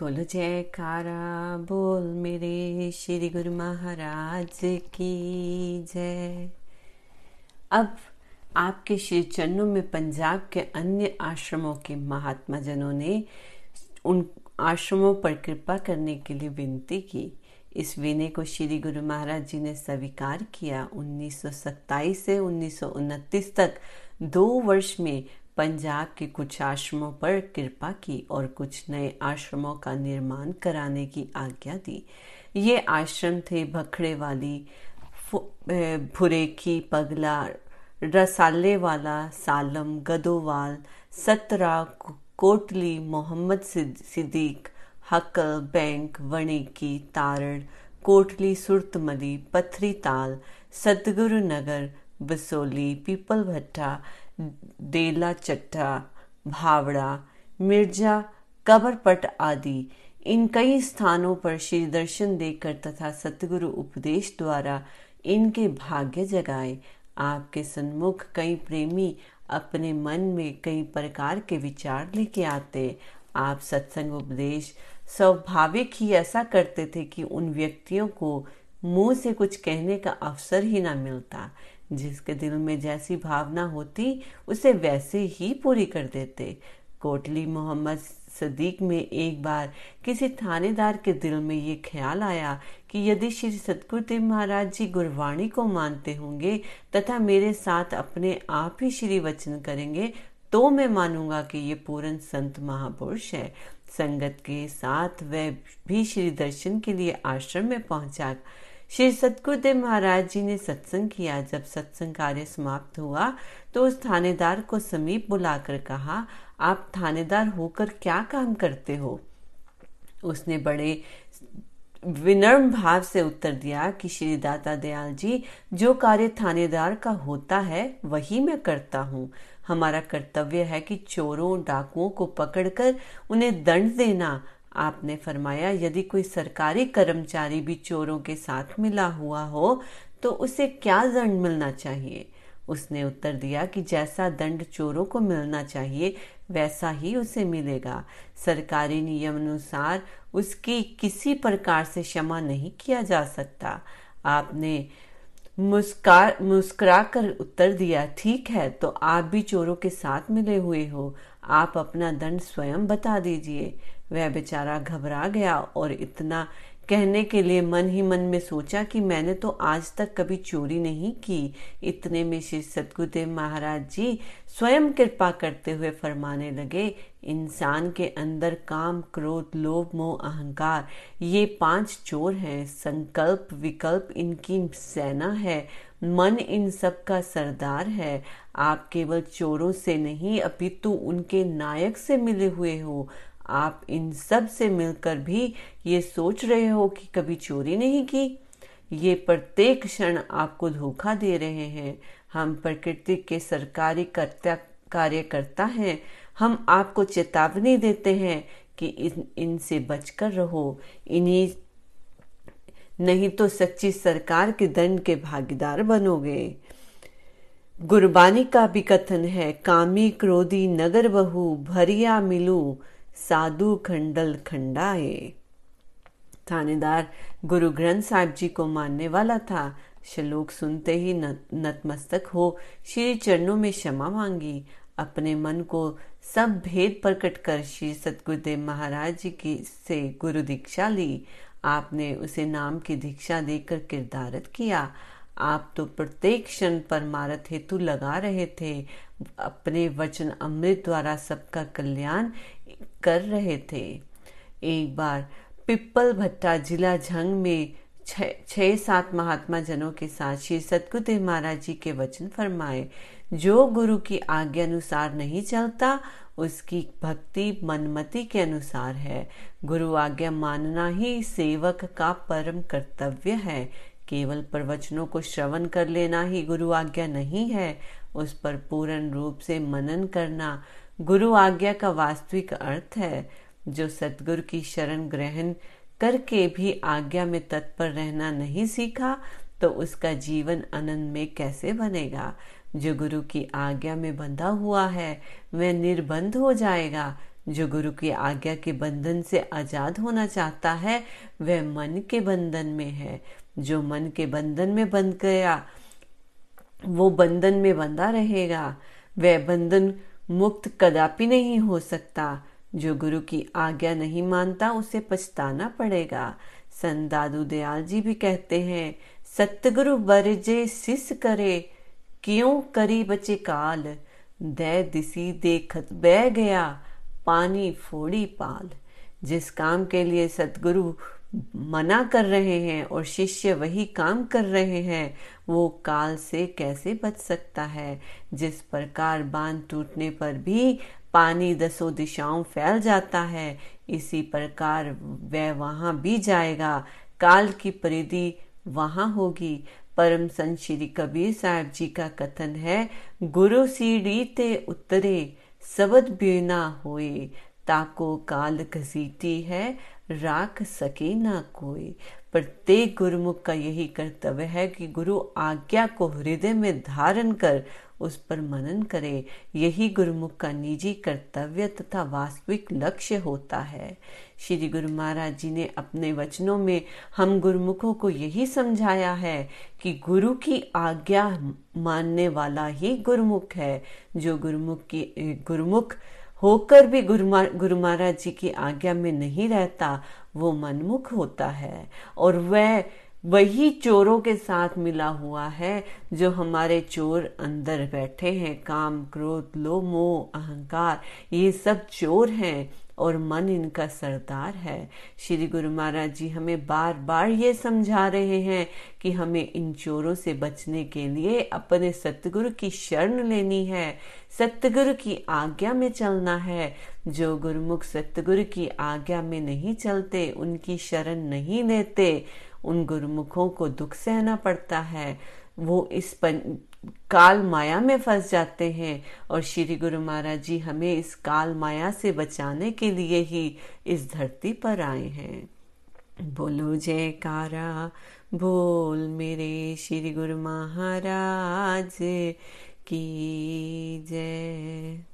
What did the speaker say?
बोलो, जयकारा, बोल मेरे श्री गुरु महाराज की जय। अब आपके श्री चरणों में पंजाब के अन्य आश्रमों के महात्मा जनों ने उन आश्रमों पर कृपा करने के लिए विनती की। इस विनय को श्री गुरु महाराज जी ने स्वीकार किया। उन्नीस सौ सत्ताईस से उन्नीस सौ उनतीस तक दो वर्ष में पंजाब के कुछ आश्रमों पर कृपा की और कुछ नए आश्रमों का निर्माण कराने की आज्ञा दी। ये आश्रम थे भखड़े वाली भुरेखी, पगला, रसाले वाला, सालम, गदोवाल, सतरा कोटली, मोहम्मद सिद्दीक, हकल, बैंक, वणिकी, तारण, कोटली, सुरतमली पथरी ताल सतगुरु नगर बसोली पीपल भट्टा देला, चट्टा, भावड़ा, मिर्ज़ा, कबरपट आदि। इन कई स्थानों पर श्री दर्शन देकर तथा सतगुरु उपदेश द्वारा इनके भाग्य जगाए। आपके सन्मुख कई प्रेमी अपने मन में कई प्रकार के विचार लेके आते। आप सत्संग उपदेश स्वाभाविक ही ऐसा करते थे कि उन व्यक्तियों को मुँह से कुछ कहने का अवसर ही ना मिलता। जिसके दिल में जैसी भावना होती, उसे वैसे ही पूरी कर देते। कोटली मोहम्मद सदीक में एक बार किसी थानेदार के दिल में ये ख्याल आया कि यदि श्री सतगुरुदेव महाराज जी गुरवाणी को मानते होंगे तथा मेरे साथ अपने आप ही श्री वचन करेंगे तो मैं मानूँगा कि ये पूर्ण संत महापुरुष है। संगत के साथ वह भी श्री दर्शन के लिए आश्रम में पहुँचा श्री सतगुरुदेव महाराज जी ने सत्संग किया। जब सत्संग कार्य समाप्त हुआ तो उस थानेदार को समीप बुलाकर कहा, आप थानेदार होकर क्या काम करते हो? उसने बड़े विनम्र भाव से उत्तर दिया कि श्री दाता दयाल जी, जो कार्य थानेदार का होता है, वही मैं करता हूँ। हमारा कर्तव्य है कि चोरों, डाकुओं को पकड़कर उन्हें दंड देना आपने फरमाया, यदि कोई सरकारी कर्मचारी भी चोरों के साथ मिला हुआ हो तो उसे क्या दंड मिलना चाहिए? उसने उत्तर दिया कि जैसा दंड चोरों को मिलना चाहिए, वैसा ही उसे मिलेगा। सरकारी नियम अनुसार उसकी किसी प्रकार से क्षमा नहीं किया जा सकता। आपने मुस्कार मुस्कुरा कर उत्तर दिया, ठीक है तो आप भी चोरों के साथ मिले हुए हो। आप अपना दंड स्वयं बता दीजिए। वह बेचारा घबरा गया और इतना कहने के लिए मन ही मन में सोचा कि मैंने तो आज तक कभी चोरी नहीं की। इतने में श्री सतगुरुदेव महाराज जी स्वयं कृपा करते हुए फरमाने लगे, इंसान के अंदर काम, क्रोध, लोभ, मोह, अहंकार, ये पाँच चोर हैं। संकल्प, विकल्प इनकी सेना है। मन इन सब का सरदार है। आप केवल चोरों से नहीं, अपितु उनके नायक से मिले हुए हो। आप इन सबसे मिलकर भी ये सोच रहे हो कि कभी चोरी नहीं की? ये प्रत्येक क्षण आपको धोखा दे रहे हैं। हम प्रकृति के सरकारी कर्ता कार्यकर्ता हैं। हम आपको चेतावनी देते हैं कि इन, इनसे बचकर रहो। इन्हीं, नहीं तो सच्ची सरकार के दंड के भागीदार बनोगे। गुरबानी का भी कथन है, कामी क्रोधी नगर बहु, भरिया मिलू। साधु खंडल खंडाए। थानेदार गुरु ग्रंथ साहिब जी को मानने वाला था, श्लोक सुनते ही नतमस्तक हो, श्री चरणों में क्षमा मांगी। अपने मन को सब भेद प्रकट कर श्री सतगुरुदेव महाराज जी की से गुरु दीक्षा ली। आपने उसे नाम की दीक्षा देकर किरदारत किया। आप तो प्रत्येक क्षण परमारथ हेतु लगा रहे थे। अपने वचन अमृत द्वारा सबका कल्याण कर रहे थे। एक बार पिप्पल भट्टा जिला झंग में छह सात महात्मा जनों के साथ श्री सतगुरुदेव महाराज जी के वचन फरमाए, जो गुरु की आज्ञा अनुसार नहीं चलता, उसकी भक्ति मनमति के अनुसार है। गुरु आज्ञा मानना ही सेवक का परम कर्तव्य है। केवल प्रवचनों को श्रवण कर लेना ही गुरु आज्ञा नहीं है। उस पर पूर्ण रूप से मनन करना गुरु आज्ञा का वास्तविक अर्थ है, जो सतगुरु की शरण ग्रहण करके भी आज्ञा में तत्पर रहना नहीं सीखा तो उसका जीवन आनंद में कैसे बनेगा? जो गुरु की आज्ञा में बंधा हुआ है, वह निर्बंध हो जाएगा। जो गुरु की आज्ञा के बंधन से आज़ाद होना चाहता है, वह मन के बंधन में है। जो मन के बंधन में बंध गया, वो बंधन में बंधा रहेगा। वह बंधन मुक्त कदापि नहीं हो सकता। जो गुरु की आज्ञा नहीं मानता, उसे पछताना पड़ेगा। संत दादू दयाल जी भी कहते हैं, सतगुरु बरजे सिस करे, क्यों करी बचे काल? दे दिसी देखत बह गया, पानी फोड़ी पाल। जिस काम के लिए सतगुरु मना कर रहे हैं और शिष्य वही काम कर रहे हैं, वो काल से कैसे बच सकता है? जिस प्रकार बाँध टूटने पर भी पानी दसों दिशाओं फैल जाता है, इसी प्रकार वह वहाँ भी जाएगा। काल की परिधि वहाँ होगी। परम संत श्री कबीर साहब जी का कथन है, गुरु सीढ़ी ते उतरे, सबद बिना होए, ताको काल घसीटी है राख सके ना कोई। प्रत्येक गुरुमुख का यही कर्तव्य है कि गुरु आज्ञा को हृदय में धारण कर उस पर मनन करे। यही गुरुमुख का निजी कर्तव्य तथा वास्तविक लक्ष्य होता है। श्री गुरु महाराज जी ने अपने वचनों में हम गुरुमुखों को यही समझाया है कि गुरु की आज्ञा मानने वाला ही गुरुमुख है। जो गुरुमुख की, गुरुमुख होकर भी गुरु महाराज जी की आज्ञा में नहीं रहता, वो मनमुख होता है। और वह वही चोरों के साथ मिला हुआ है, जो हमारे चोर अंदर बैठे हैं, काम, क्रोध लो मोह, अहंकार, ये सब चोर हैं। और मन इनका सरदार है। श्री गुरु महाराज जी हमें बार बार ये समझा रहे हैं कि हमें इन चोरों से बचने के लिए अपने सतगुरु की शरण लेनी है। सतगुरु की आज्ञा में चलना है। जो गुरुमुख सतगुरु की आज्ञा में नहीं चलते, उनकी शरण नहीं लेते, उन गुरुमुखों को दुख सहना पड़ता है। वो इस काल माया में फंस जाते हैं और श्री गुरु महाराज जी हमें इस काल माया से बचाने के लिए ही इस धरती पर आए हैं। बोलो जयकारा, बोल मेरे श्री गुरु महाराज की जय।